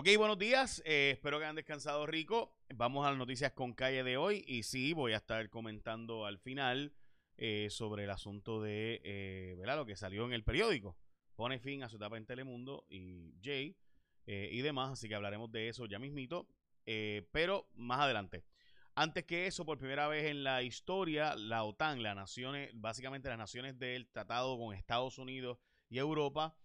Ok, buenos días. Eh, espero que hayan descansado rico. Vamos a las noticias con calle de hoy. Y sí, voy a estar comentando al final eh, sobre el asunto de eh, ¿verdad? lo que salió en el periódico. Pone fin a su etapa en Telemundo y Jay y demás. Así que hablaremos de eso ya mismito. pero más adelante. Antes que eso, por primera vez en la historia, la OTAN, las naciones, básicamente las naciones del tratado con Estados Unidos y Europa,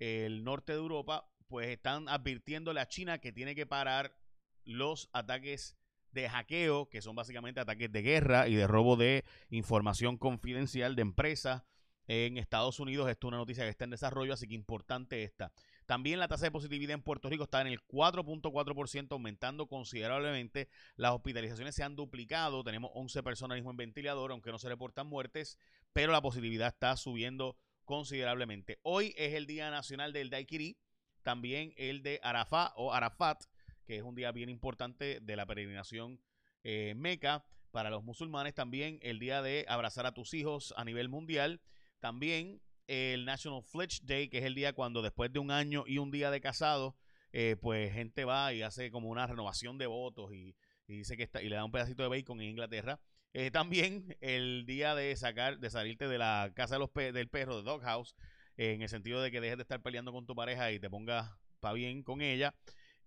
el norte de Europa, pues están advirtiéndole a China que tiene que parar los ataques de hackeo, que son básicamente ataques de guerra y de robo de información confidencial de empresas en Estados Unidos. Esto es una noticia que está en desarrollo, así que importante esta. También la tasa de positividad en Puerto Rico está en el 4.4%, aumentando considerablemente. Las hospitalizaciones se han duplicado. Tenemos 11 personas mismo en ventilador, aunque no se reportan muertes, pero la positividad está subiendo considerablemente. Hoy es el Día Nacional del Daiquiri también el de Arafat o Arafat, que es un día bien importante de la peregrinación eh, meca para los musulmanes. También el día de abrazar a tus hijos a nivel mundial. También el National Fletch Day, que es el día cuando después de un año y un día de casado, eh, pues gente va y hace como una renovación de votos y, dice que está y le da un pedacito de bacon en Inglaterra. Eh, también el día de sacar, de salirte de la casa de los del perro, de Doghouse, en el sentido de que dejes de estar peleando con tu pareja y te pongas para bien con ella.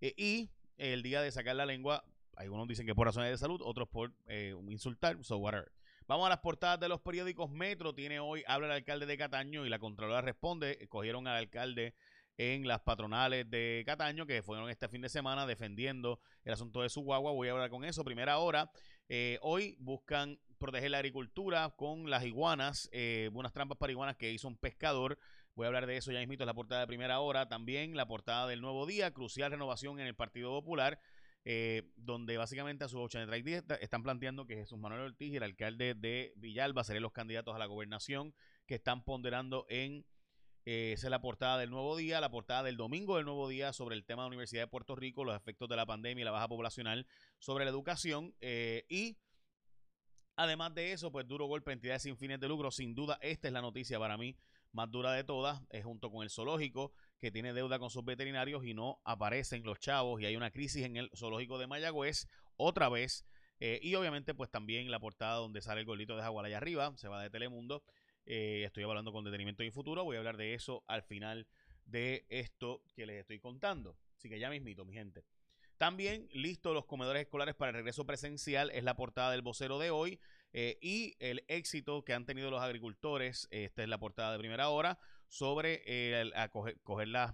Eh, y el día de sacar la lengua, algunos dicen que por razones de salud, otros por eh, insultar, so whatever. Vamos a las portadas de los periódicos. Metro tiene hoy, habla el alcalde de Cataño y la Contralora responde, cogieron al alcalde en las patronales de Cataño, que fueron este fin de semana defendiendo el asunto de su guagua. Voy a hablar con eso. Primera hora. Eh, hoy buscan proteger la agricultura con las iguanas, eh, unas trampas para iguanas que hizo un pescador. Voy a hablar de eso ya mismito en la portada de primera hora. También la portada del nuevo día, crucial renovación en el Partido Popular, eh, donde básicamente a sus 83 están planteando que Jesús Manuel Ortiz y el alcalde de Villalba serían los candidatos a la gobernación que están ponderando en eh, esa es la portada del nuevo día, la portada del domingo del nuevo día sobre el tema de la Universidad de Puerto Rico, los efectos de la pandemia y la baja poblacional sobre la educación. Eh, y además de eso, pues duro golpe a entidades sin fines de lucro. Sin duda, esta es la noticia para mí más dura de todas, es junto con el zoológico, que tiene deuda con sus veterinarios y no aparecen los chavos y hay una crisis en el zoológico de Mayagüez otra vez. Eh, y obviamente, pues también la portada donde sale el golito de Jaguar allá arriba, se va de Telemundo. Eh, estoy hablando con detenimiento y futuro. Voy a hablar de eso al final de esto que les estoy contando. Así que ya mismito, mi gente. También listo los comedores escolares para el regreso presencial. Es la portada del vocero de hoy. Eh, y el éxito que han tenido los agricultores, esta es la portada de primera hora, sobre eh, coger, las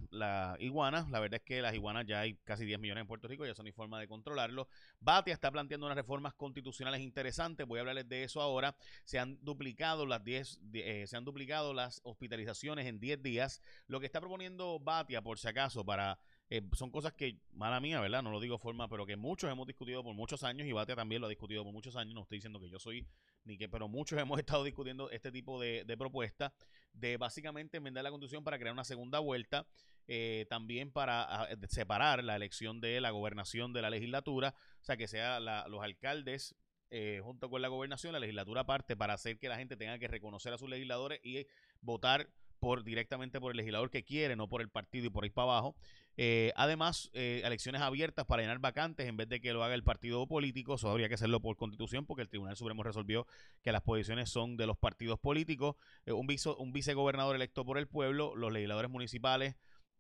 iguanas. La verdad es que las iguanas ya hay casi 10 millones en Puerto Rico, ya son ni forma de controlarlo. Batia está planteando unas reformas constitucionales interesantes, voy a hablarles de eso ahora. Se han duplicado las 10, eh, se han duplicado las hospitalizaciones en 10 días. Lo que está proponiendo Batia, por si acaso, para eh, son cosas que, mala mía, ¿verdad? No lo digo forma, pero que muchos hemos discutido por muchos años y Batia también lo ha discutido por muchos años. No estoy diciendo que yo soy ni que, pero muchos hemos estado discutiendo este tipo de, de propuestas de básicamente enmendar la constitución para crear una segunda vuelta, eh, también para ah, separar la elección de la gobernación de la legislatura, o sea, que sea los alcaldes eh, junto con la gobernación, la legislatura aparte, para hacer que la gente tenga que reconocer a sus legisladores y votar por directamente por el legislador que quiere, no por el partido y por ahí para abajo. Eh, además, eh, elecciones abiertas para llenar vacantes en vez de que lo haga el partido político, eso habría que hacerlo por constitución porque el Tribunal Supremo resolvió que las posiciones son de los partidos políticos. Eh, un, vice, un vicegobernador electo por el pueblo, los legisladores municipales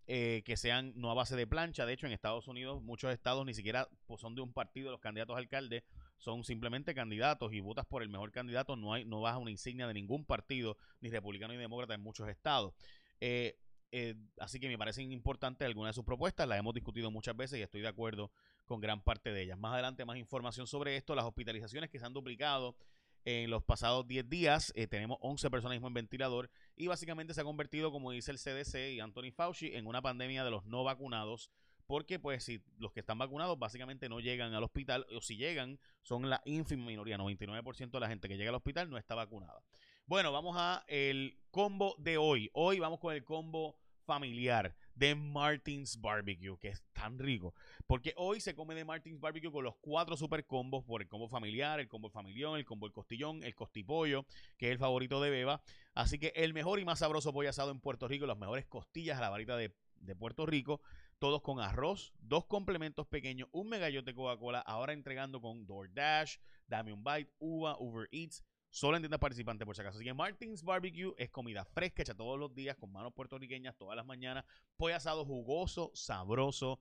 que sean no a base de plancha. De hecho, en Estados Unidos muchos estados ni siquiera pues, son de un partido, los candidatos a alcalde son simplemente candidatos y votas por el mejor candidato, no, hay, no baja una insignia de ningún partido, ni republicano ni demócrata en muchos estados. Eh, eh, así que me parecen importantes algunas de sus propuestas, las hemos discutido muchas veces y estoy de acuerdo con gran parte de ellas. Más adelante más información sobre esto, las hospitalizaciones que se han duplicado en los pasados 10 días, eh, tenemos 11 personas mismo en ventilador y básicamente se ha convertido, como dice el CDC y Anthony Fauci, en una pandemia de los no vacunados porque pues si los que están vacunados básicamente no llegan al hospital o si llegan son la ínfima minoría, 99% de la gente que llega al hospital no está vacunada. Bueno, vamos a el combo de hoy. Hoy vamos con el combo familiar de Martins Barbecue, que es tan rico. Porque hoy se come de Martins Barbecue con los cuatro super combos, por el combo familiar, el combo familión, el combo el costillón, el costipollo, que es el favorito de Beba. Así que el mejor y más sabroso pollo asado en Puerto Rico, las mejores costillas a la varita de, de Puerto Rico, todos con arroz, dos complementos pequeños, un megallote Coca-Cola, ahora entregando con DoorDash, Dame un Bite, Uva, Uber Eats, Solo en tiendas participantes, por si acaso. Así que Martins Barbecue es comida fresca, hecha todos los días, con manos puertorriqueñas, todas las mañanas. Pollo asado jugoso, sabroso.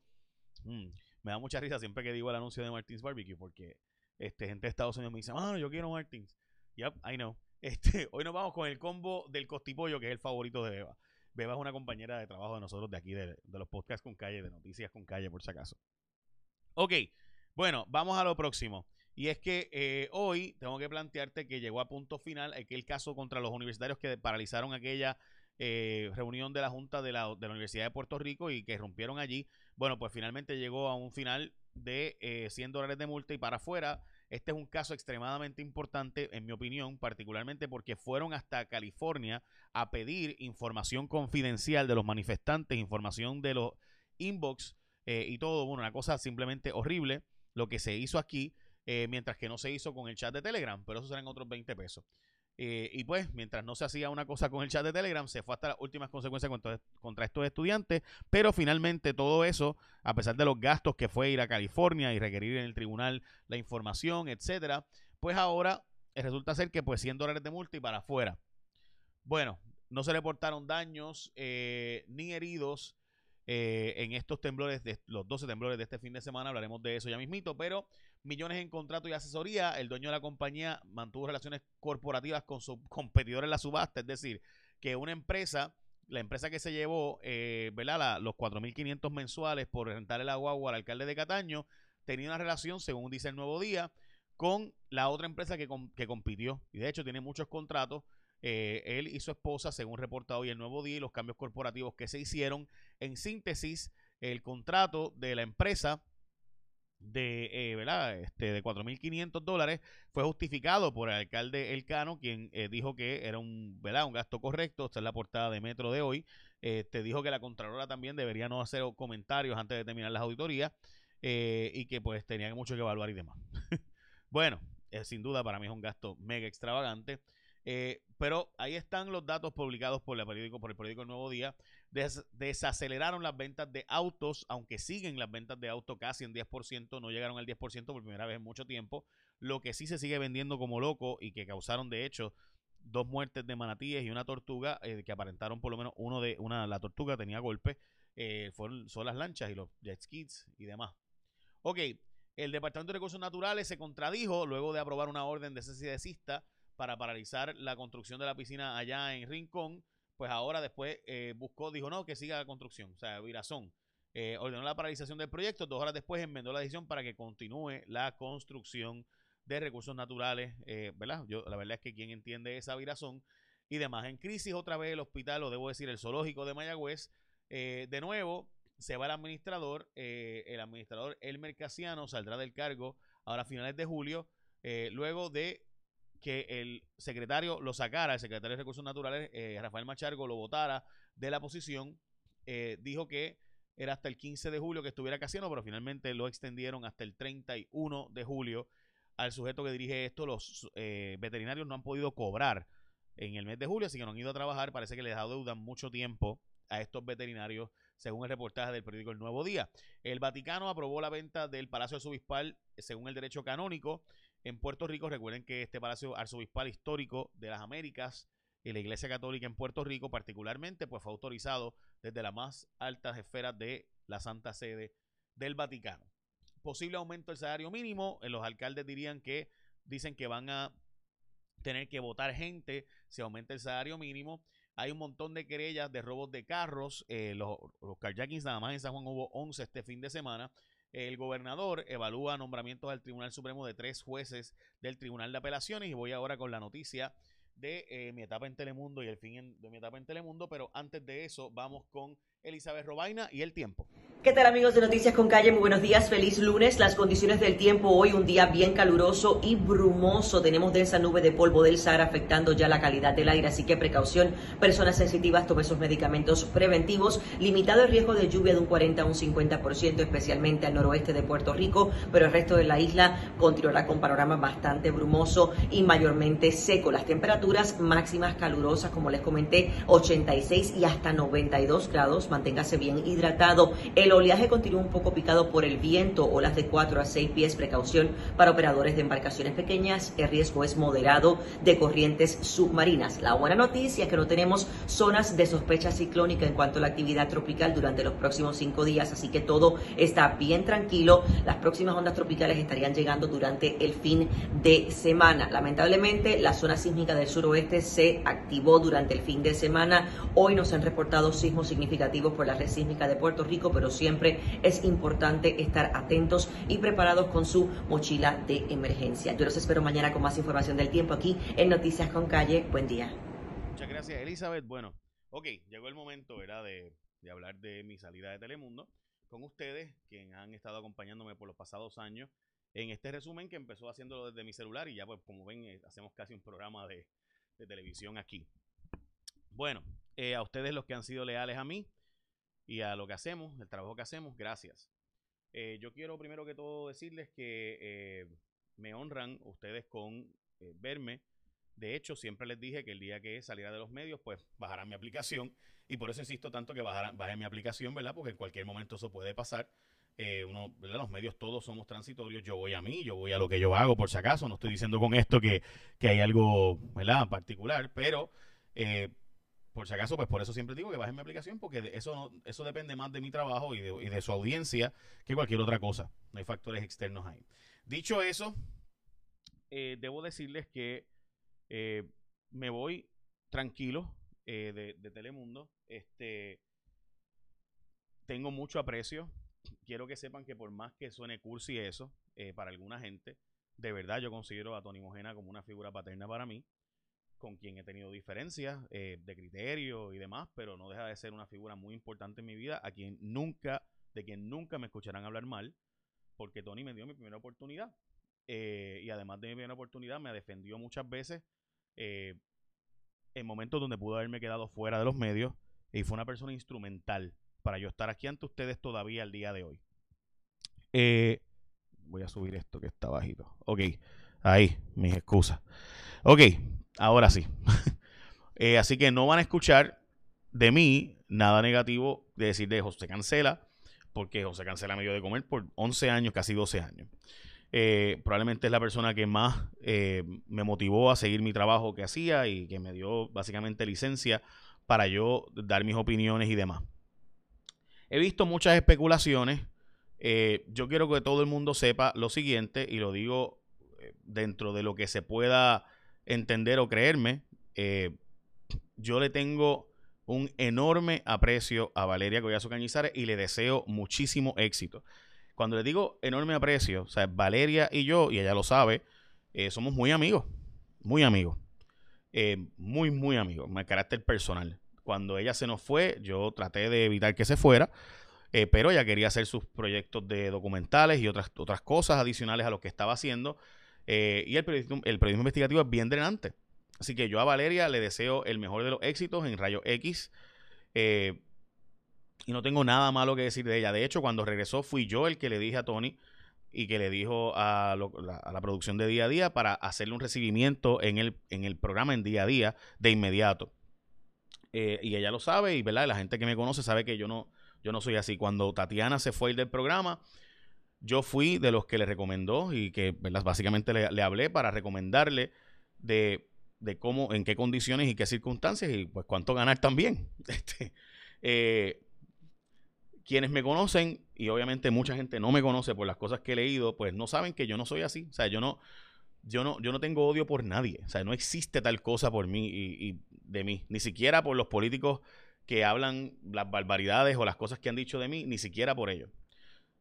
Mm, me da mucha risa siempre que digo el anuncio de Martins Barbecue, porque este, gente de Estados Unidos me dice, ah, yo quiero Martins. Yep, I know. Este, hoy nos vamos con el combo del costipollo, que es el favorito de Beba. Beba es una compañera de trabajo de nosotros de aquí, de, de los podcasts con calle, de noticias con calle, por si acaso. Ok, bueno, vamos a lo próximo. Y es que eh, hoy tengo que plantearte que llegó a punto final aquel caso contra los universitarios que paralizaron aquella eh, reunión de la Junta de la, Universidad de Puerto Rico y que rompieron allí. Bueno, pues finalmente llegó a un final de 100 eh, dólares de multa y para afuera. Este es un caso extremadamente importante, en mi opinión, particularmente porque fueron hasta California a pedir información confidencial de los manifestantes, información de los inbox y todo. Bueno, una cosa simplemente horrible lo que se hizo aquí. Eh, mientras que no se hizo con el chat de Telegram, pero eso serán otros 20 pesos. Eh, y pues, mientras no se hacía una cosa con el chat de Telegram, se fue hasta las últimas consecuencias contra, estos estudiantes, pero finalmente todo eso, a pesar de los gastos que fue ir a California y requerir en el tribunal la información, etcétera, pues ahora eh, resulta ser que pues 100 dólares de multa y para afuera. Bueno, no se reportaron daños ni heridos en estos temblores, de, los 12 temblores de este fin de semana, hablaremos de eso ya mismito, pero millones en contrato y asesoría. El dueño de la compañía mantuvo relaciones corporativas con su competidor en la subasta, es decir, que una empresa, la empresa que se llevó, eh, ¿verdad? los 4.500 mensuales por rentar el agua al alcalde de Cataño, tenía una relación, según dice el Nuevo Día, con la otra empresa que, que compitió. Y de hecho tiene muchos contratos. Eh, él y su esposa, según reporta hoy el Nuevo Día, y los cambios corporativos que se hicieron. En síntesis, el contrato de la empresa de, eh, ¿verdad? Este, de 4.500 dólares fue justificado por el alcalde Elcano, quien eh, dijo que era un, ¿verdad? un gasto correcto. Esta es la portada de Metro de hoy. te este, dijo que la Contralora también debería no hacer comentarios antes de terminar las auditorías eh, y que pues tenía mucho que evaluar y demás. bueno, sin duda para mí es un gasto mega extravagante. Eh, pero ahí están los datos publicados por, el periódico, por el periódico Nuevo Día. Desaceleraron las ventas de autos, aunque siguen las ventas de autos casi en 10%, no llegaron al 10% por primera vez en mucho tiempo. Lo que sí se sigue vendiendo como loco y que causaron, de hecho, dos muertes de manatíes y una tortuga eh, que aparentaron por lo menos uno de una la tortuga tenía golpe eh, fueron son las lanchas y los jet skis y demás ok el departamento de recursos naturales se contradijo luego de aprobar una orden de cesta para paralizar la construcción de la piscina allá en Rincón, pues ahora después eh, buscó, dijo no, que siga la construcción, o sea, Virazón. Eh, ordenó la paralización del proyecto, dos horas después enmendó la decisión para que continúe la construcción de recursos naturales, eh, ¿verdad? Yo, la verdad es que quien entiende esa virazón y demás. En crisis otra vez el hospital, o debo decir el zoológico de Mayagüez, de nuevo se va el administrador, el administrador Elmer Casiano saldrá del cargo ahora a finales de julio, luego de que el secretario lo sacara, el secretario de Recursos Naturales, eh, Rafael Machargo, lo votara de la posición. Eh, dijo que era hasta el 15 de julio que estuviera Casiano, pero finalmente lo extendieron hasta el 31 de julio al sujeto que dirige esto. Los eh, veterinarios no han podido cobrar en el mes de julio, así que no han ido a trabajar. Parece que les deuda mucho tiempo a estos veterinarios, según el reportaje del periódico El Nuevo Día. El Vaticano aprobó la venta del Palacio Arzobispal según el derecho canónico en Puerto Rico. Recuerden que este Palacio Arzobispal histórico de las Américas y la Iglesia Católica en Puerto Rico particularmente, pues fue autorizado desde las más altas esferas de la Santa Sede del Vaticano. Posible aumento del salario mínimo, eh, los alcaldes dirían que dicen que van a tener que votar gente si aumenta el salario mínimo. Hay un montón de querellas de robos de carros. Eh, los, los carjackings nada más en San Juan hubo 11 este fin de semana. El gobernador evalúa nombramientos al Tribunal Supremo de tres jueces del Tribunal de Apelaciones y voy ahora con la noticia de eh, mi etapa en Telemundo y el fin de mi etapa en Telemundo, pero antes de eso vamos con Elizabeth Robaina y el tiempo. ¿Qué tal amigos de Noticias con Calle? Muy buenos días, feliz lunes. Las condiciones del tiempo hoy, un día bien caluroso y brumoso. Tenemos densa nube de polvo del Sahara afectando ya la calidad del aire, así que precaución. Personas sensitivas, tomen sus medicamentos preventivos. Limitado el riesgo de lluvia de un 40 a un 50%, especialmente al noroeste de Puerto Rico, pero el resto de la isla continuará con panorama bastante brumoso y mayormente seco. Las temperaturas máximas calurosas, como les comenté, 86 y hasta 92 grados. Manténgase bien hidratado. El oleaje continúa un poco picado por el viento, olas de 4 a 6 pies, precaución para operadores de embarcaciones pequeñas, el riesgo es moderado de corrientes submarinas. La buena noticia es que no tenemos zonas de sospecha ciclónica en cuanto a la actividad tropical durante los próximos cinco días, así que todo está bien tranquilo. Las próximas ondas tropicales estarían llegando durante el fin de semana. Lamentablemente, la zona sísmica del suroeste se activó durante el fin de semana. Hoy nos han reportado sismos significativos por la red sísmica de Puerto Rico, pero siempre es importante estar atentos y preparados con su mochila de emergencia. Yo los espero mañana con más información del tiempo aquí en Noticias con Calle. Buen día. Muchas gracias, Elizabeth. Bueno, ok, llegó el momento, era de, hablar de mi salida de Telemundo con ustedes, quienes han estado acompañándome por los pasados años en este resumen que empezó haciéndolo desde mi celular y ya pues como ven eh, hacemos casi un programa de, de televisión aquí. Bueno, eh, a ustedes los que han sido leales a mí, y a lo que hacemos, el trabajo que hacemos, gracias. Eh, yo quiero primero que todo decirles que eh, me honran ustedes con eh, verme. De hecho, siempre les dije que el día que saliera de los medios, pues bajarán mi aplicación. Y por eso insisto tanto que bajaran, bajen mi aplicación, ¿verdad? Porque en cualquier momento eso puede pasar. uno, ¿verdad? Los medios todos somos transitorios. Yo voy a mí, yo voy a lo que yo hago, por si acaso. No estoy diciendo con esto que, que hay algo, ¿verdad? Particular, pero por si acaso, pues por eso siempre digo que bajen mi aplicación, porque eso, eso depende más de mi trabajo y de, su audiencia que cualquier otra cosa. No hay factores externos ahí. Dicho eso, eh, debo decirles que eh, me voy tranquilo eh, de, de, Telemundo. Este, tengo mucho aprecio. Quiero que sepan que por más que suene cursi eso, para alguna gente, de verdad yo considero a Tony Mojena como una figura paterna para mí con quien he tenido diferencias eh, de criterio y demás, pero no deja de ser una figura muy importante en mi vida, a quien nunca, de quien nunca me escucharán hablar mal, porque Tony me dio mi primera oportunidad. Eh, y además de mi primera oportunidad, me defendió muchas veces eh, en momentos donde pudo haberme quedado fuera de los medios, y fue una persona instrumental para yo estar aquí ante ustedes todavía al día de hoy. voy a subir esto que está bajito. Ok, ahí, mis excusas. Ok, Ahora sí. Eh, así que no van a escuchar de mí nada negativo de decir de José Cancela, porque José Cancela me dio de comer por 11 años, casi 12 años. Eh, probablemente es la persona que más eh, me motivó a seguir mi trabajo que hacía y que me dio básicamente licencia para yo dar mis opiniones y demás. He visto muchas especulaciones. yo quiero que todo el mundo sepa lo siguiente y lo digo dentro de lo que se pueda entender o creerme, eh, yo le tengo un enorme aprecio a Valeria Collazo Cañizares y le deseo muchísimo éxito. Cuando le digo enorme aprecio, o sea, Valeria y yo, y ella lo sabe, eh, somos muy amigos, muy amigos, eh, muy, muy amigos, de carácter personal. Cuando ella se nos fue, yo traté de evitar que se fuera, pero ella quería hacer sus proyectos de documentales y otras, otras cosas adicionales a lo que estaba haciendo. Eh, y el periodismo, el periodismo investigativo es bien drenante. Así que yo a Valeria le deseo el mejor de los éxitos en Rayo X. Eh, y no tengo nada malo que decir de ella. De hecho, cuando regresó fui yo el que le dije a Tony y que le dijo a, la, producción de día a día para hacerle un recibimiento en el, en el programa en día a día de inmediato. Eh, y ella lo sabe y ¿verdad? la gente que me conoce sabe que yo no, yo no soy así. Cuando Tatiana se fue del programa, yo fui de los que le recomendó y que básicamente le, hablé para recomendarle de, cómo, en qué condiciones y qué circunstancias y pues cuánto ganar también. Este, eh, quienes me conocen, y obviamente mucha gente no me conoce por las cosas que he leído, pues no saben que yo no soy así. O sea, yo no, yo no, yo no tengo odio por nadie. O sea, no existe tal cosa por mí y, y de mí. Ni siquiera por los políticos que hablan las barbaridades o las cosas que han dicho de mí, ni siquiera por ellos.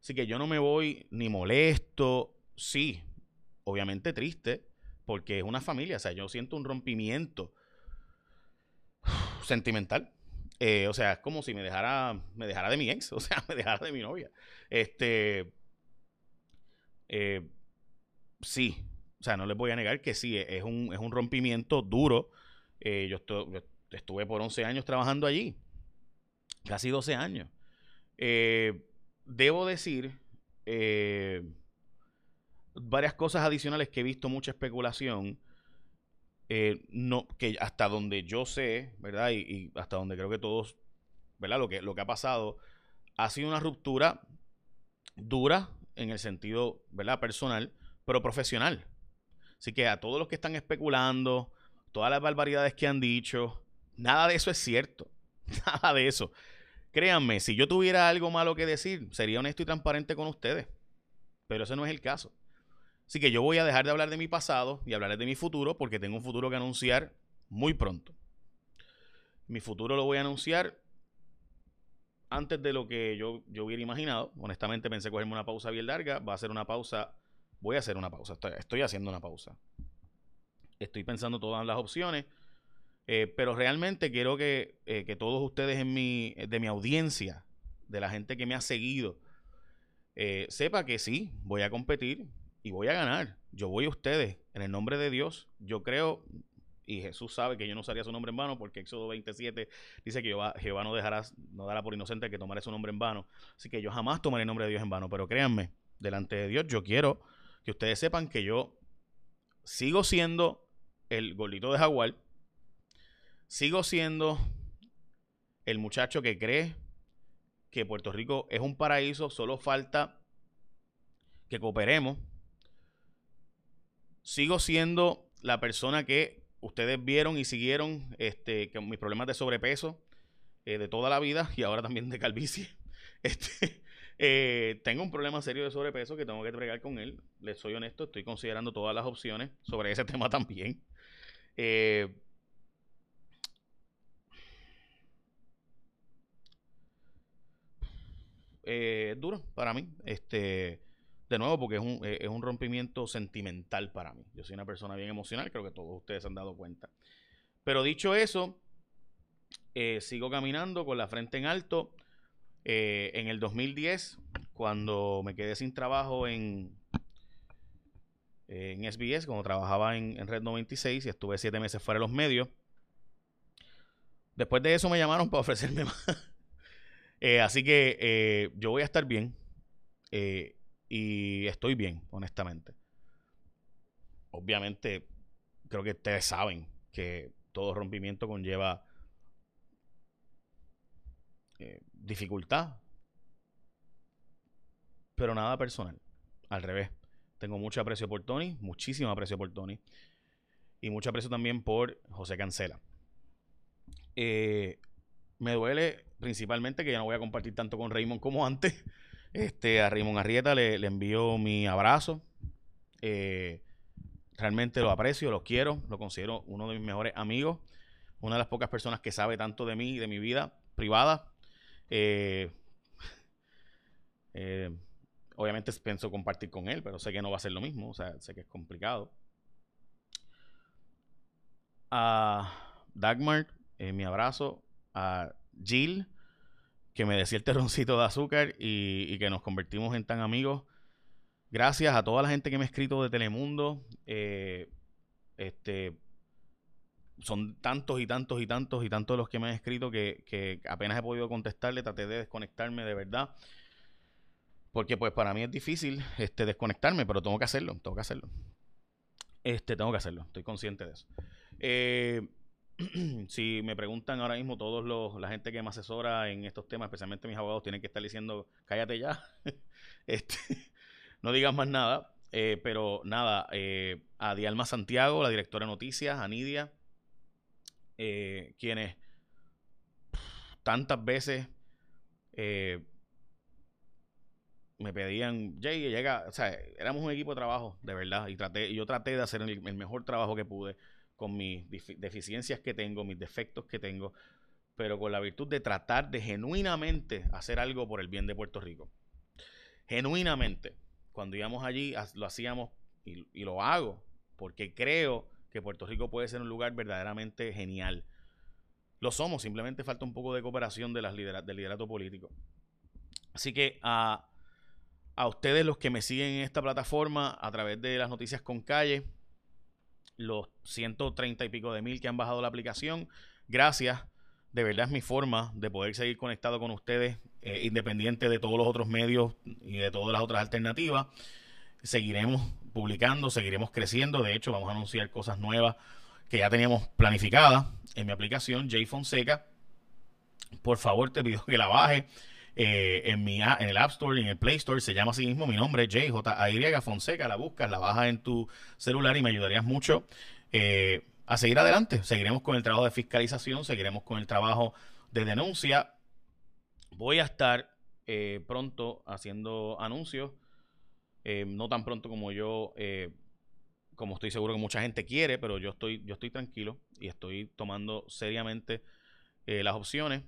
Así que yo no me voy ni molesto, sí, obviamente triste, porque es una familia, o sea, yo siento un rompimiento sentimental. Eh, o sea, es como si me dejara, me dejara de mi ex, o sea, me dejara de mi novia. Este, eh, sí, o sea, no les voy a negar que sí, es un, es un rompimiento duro. Eh, yo, estuve por 11 años trabajando allí, casi 12 años. Debo decir varias cosas adicionales que he visto mucha especulación eh, no, que hasta donde yo sé, ¿verdad? Y, hasta donde creo que todos, ¿verdad? Lo que, lo que ha pasado ha sido una ruptura dura en el sentido, ¿verdad? Personal, pero profesional. Así que a todos los que están especulando, todas las barbaridades que han dicho, nada de eso es cierto. Nada de eso. Créanme, si yo tuviera algo malo que decir, sería honesto y transparente con ustedes. Pero ese no es el caso. Así que yo voy a dejar de hablar de mi pasado y hablaré de mi futuro porque tengo un futuro que anunciar muy pronto. Mi futuro lo voy a anunciar antes de lo que yo, yo hubiera imaginado. Honestamente pensé cogerme una pausa bien larga. Va a ser una pausa. Voy a hacer una pausa. Estoy, haciendo una pausa. Estoy pensando todas las opciones. Eh, pero realmente quiero que, eh, que, todos ustedes en mi, de mi audiencia, de la gente que me ha seguido, eh, sepa que sí, voy a competir y voy a ganar. Yo voy a ustedes en el nombre de Dios. Yo creo, y Jesús sabe que yo no usaría su nombre en vano, porque Éxodo 27 dice que Jehová, no dejará, no dará por inocente que tomaré su nombre en vano. Así que yo jamás tomaré el nombre de Dios en vano. Pero créanme, delante de Dios, yo quiero que ustedes sepan que yo sigo siendo el gordito de Jaguar. Sigo siendo el muchacho que cree que Puerto Rico es un paraíso, solo falta que cooperemos sigo siendo la persona que ustedes vieron y siguieron este, mis problemas de sobrepeso eh, de toda la vida y ahora también de calvicie. Este, eh, tengo un problema serio de sobrepeso que tengo que entregar con él. Les soy honesto, estoy considerando todas las opciones sobre ese tema también. Eh, es duro para mí. Este, de nuevo, porque es un, eh, es un rompimiento sentimental para mí. Yo soy una persona bien emocional, creo que todos ustedes han dado cuenta. Pero dicho eso, eh, sigo caminando con la frente en alto. Eh, en el 2010, cuando me quedé sin trabajo en, en SBS, cuando trabajaba en, Red 96 y estuve siete meses fuera de los medios, después de eso me llamaron para ofrecerme más. Así que yo voy a estar bien. Y estoy bien, honestamente. Obviamente, creo que ustedes saben que todo rompimiento conlleva eh, dificultad. Pero nada personal. Al revés. Tengo mucho aprecio por Tony, muchísimo aprecio por Tony. Y mucho aprecio también por José Cancela. Eh, me duele principalmente que ya no voy a compartir tanto con Raymond como antes. Este, a Raymond Arrieta le, envío mi abrazo. Eh, realmente lo aprecio, lo quiero, lo considero uno de mis mejores amigos. Una de las pocas personas que sabe tanto de mí y de mi vida privada. Eh, eh, obviamente pienso compartir con él, pero sé que no va a ser lo mismo. O sea, sé que es complicado. A Dagmar, mi abrazo. A Jill que me decía el terroncito de azúcar y, que nos convertimos en tan amigos. Gracias a toda la gente que me ha escrito de Telemundo. Eh, este, son tantos y tantos y tantos y tantos los que me han escrito que, apenas he podido contestarle. Traté de desconectarme de verdad. Porque pues para mí es difícil este, desconectarme, pero tengo que hacerlo, tengo que hacerlo. Este, tengo que hacerlo, estoy consciente de eso. Eh, si me preguntan ahora mismo todos los, la gente que me asesora en estos temas, especialmente mis abogados, tienen que estar diciendo, cállate ya, este, no digas más nada. Eh, pero nada, eh, a Dialma Santiago, la directora de noticias, a Nidia, eh, quienes tantas veces me pedían, Jay, llega, o sea, éramos un equipo de trabajo, de verdad, y traté, y yo traté de hacer el mejor trabajo que pude con mis deficiencias que tengo, mis defectos que tengo, pero con la virtud de tratar de genuinamente hacer algo por el bien de Puerto Rico. Genuinamente. Cuando íbamos allí, lo hacíamos y, lo hago, porque creo que Puerto Rico puede ser un lugar verdaderamente genial. lo somos, simplemente falta un poco de cooperación de las del liderato político. Así que a, a ustedes los que me siguen en esta plataforma a través de las noticias con calle, los 130 y pico de mil que han bajado la aplicación, gracias. De verdad es mi forma de poder seguir conectado con ustedes, eh, independiente de todos los otros medios y de todas las otras alternativas. Seguiremos publicando, seguiremos creciendo. De hecho, vamos a anunciar cosas nuevas que ya teníamos planificadas en mi aplicación, J Fonseca. Por favor, te pido que la baje. Eh, en, mi, en el App Store y en el Play Store se llama así mismo mi nombre, J Fonseca, la buscas, la bajas en tu celular y me ayudarías mucho eh, a seguir adelante. Seguiremos con el trabajo de fiscalización, seguiremos con el trabajo de denuncia. Voy a estar eh, pronto haciendo anuncios, no tan pronto como yo como estoy seguro que mucha gente quiere, pero yo estoy, yo estoy tranquilo y estoy tomando seriamente las opciones.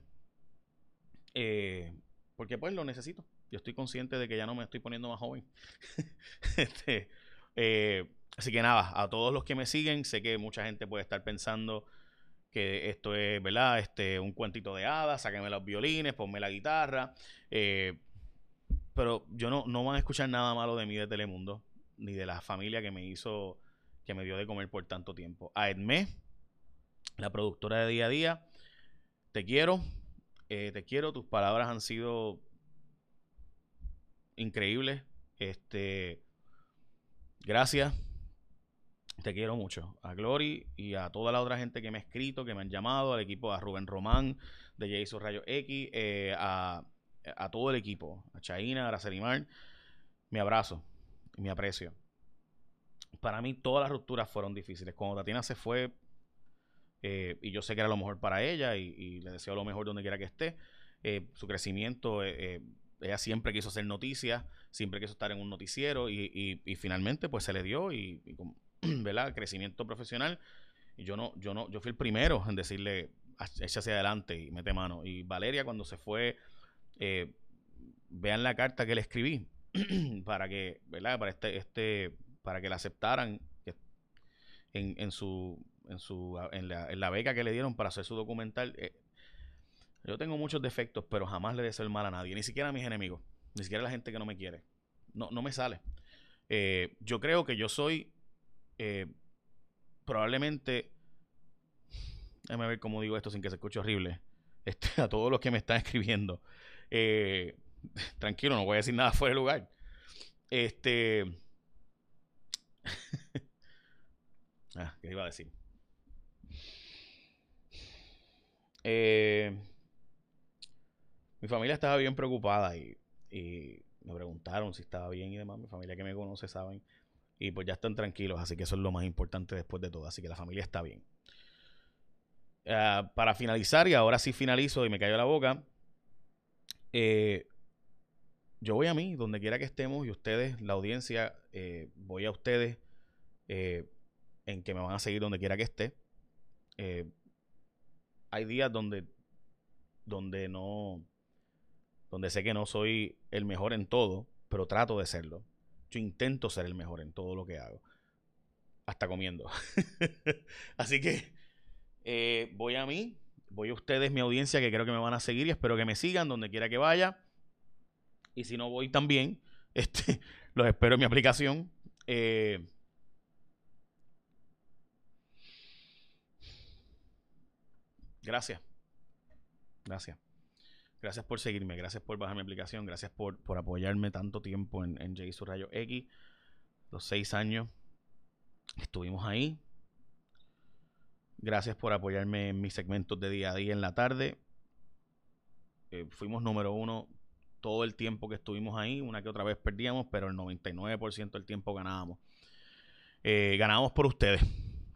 Eh, porque pues lo necesito. Yo estoy consciente de que ya no me estoy poniendo más joven. este, eh, así que nada, a todos los que me siguen, sé que mucha gente puede estar pensando que esto es, ¿verdad? Este, un cuentito de hadas, sáquenme los violines, ponme la guitarra. pero yo no, no van a escuchar nada malo de mí de Telemundo ni de la familia que me hizo, que me dio de comer por tanto tiempo. A Edmé, la productora de día a día, te quiero, eh, te quiero, tus palabras han sido increíbles. Este, gracias, te quiero mucho. A Glory y a toda la otra gente que me ha escrito, que me han llamado, al equipo, a Rubén Román de Jason Rayo X, eh, a, todo el equipo, a Chaina, a Aracelimar, mi abrazo mi aprecio. Para mí todas las rupturas fueron difíciles. Cuando Tatiana se fue, eh, y yo sé que era lo mejor para ella y, le deseo lo mejor donde quiera que esté, eh, su crecimiento, eh, ella siempre quiso hacer noticias, siempre quiso estar en un noticiero y, finalmente pues se le dio y, con, ¿verdad? Crecimiento profesional. Y yo no, yo no, yo fui el primero en decirle, echa hacia adelante y mete mano. Y Valeria cuando se fue, vean la carta que le escribí. para que, ¿verdad? Para este, este, para que la aceptaran en, en su, en su, en la, en la, beca que le dieron para hacer su documental. Eh, yo tengo muchos defectos, pero jamás le deseo el mal a nadie, ni siquiera a mis enemigos, ni siquiera a la gente que no me quiere. No, no me sale. Eh, yo creo que yo soy eh, probablemente, déjame ver cómo digo esto sin que se escuche horrible, este, a todos los que me están escribiendo. Eh, tranquilo, no voy a decir nada fuera de lugar. Este. ah, ¿qué iba a decir? Eh, mi familia estaba bien preocupada y, me preguntaron si estaba bien y demás. Mi familia que me conoce saben. Y pues ya están tranquilos, así que eso es lo más importante después de todo. Así que la familia está bien. Ah, para finalizar, y ahora sí finalizo y me cayó la boca. Eh, yo voy a mí, donde quiera que estemos, y ustedes, la audiencia, eh, voy a ustedes eh, en que me van a seguir donde quiera que esté. Eh, hay días donde, donde no, donde sé que no soy el mejor en todo, pero trato de serlo. Yo intento ser el mejor en todo lo que hago, hasta comiendo. Así que voy a mí, voy a ustedes, mi audiencia, que creo que me van a seguir y espero que me sigan donde quiera que vaya. Y si no voy también, este, los espero en mi aplicación. Eh, gracias. Gracias. Gracias por seguirme, gracias por bajar mi aplicación, gracias por, apoyarme tanto tiempo en, en J Rayo X. Los seis años estuvimos ahí. Gracias por apoyarme en mis segmentos de día a día en la tarde. Eh, fuimos número uno todo el tiempo que estuvimos ahí, una que otra vez perdíamos, pero el 99% del tiempo ganábamos. Eh, ganábamos por ustedes,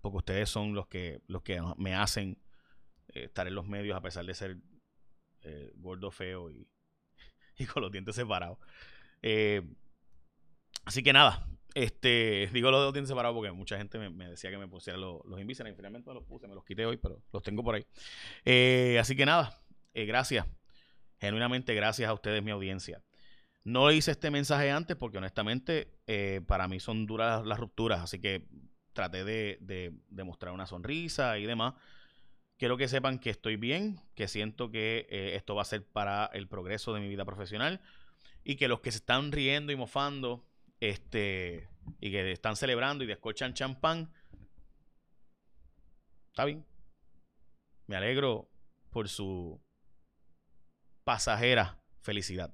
porque ustedes son los que, los que me hacen estar en los medios a pesar de ser eh, gordo, feo y, con los dientes separados. así que nada, este, digo los dientes separados porque mucha gente me, decía que me pusiera los, los y finalmente me los puse, me los quité hoy, pero los tengo por ahí. así que nada, gracias Genuinamente gracias a ustedes, mi audiencia. No hice este mensaje antes porque honestamente eh, para mí son duras las rupturas, así que traté de, de, mostrar una sonrisa y demás. Quiero que sepan que estoy bien, que siento que eh, esto va a ser para el progreso de mi vida profesional y que los que se están riendo y mofando este, y que están celebrando y descochan champán, está bien. Me alegro por su pasajera felicidad.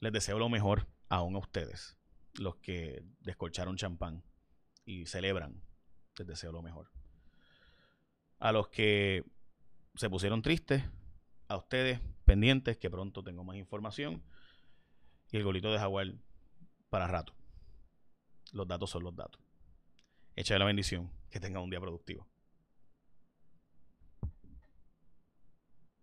Les deseo lo mejor aún a ustedes, los que descolcharon champán y celebran. Les deseo lo mejor. A los que se pusieron tristes, a ustedes pendientes, que pronto tengo más información. Y el golito de Jaguar para rato. Los datos son los datos. Echa la bendición. Que tengan un día productivo.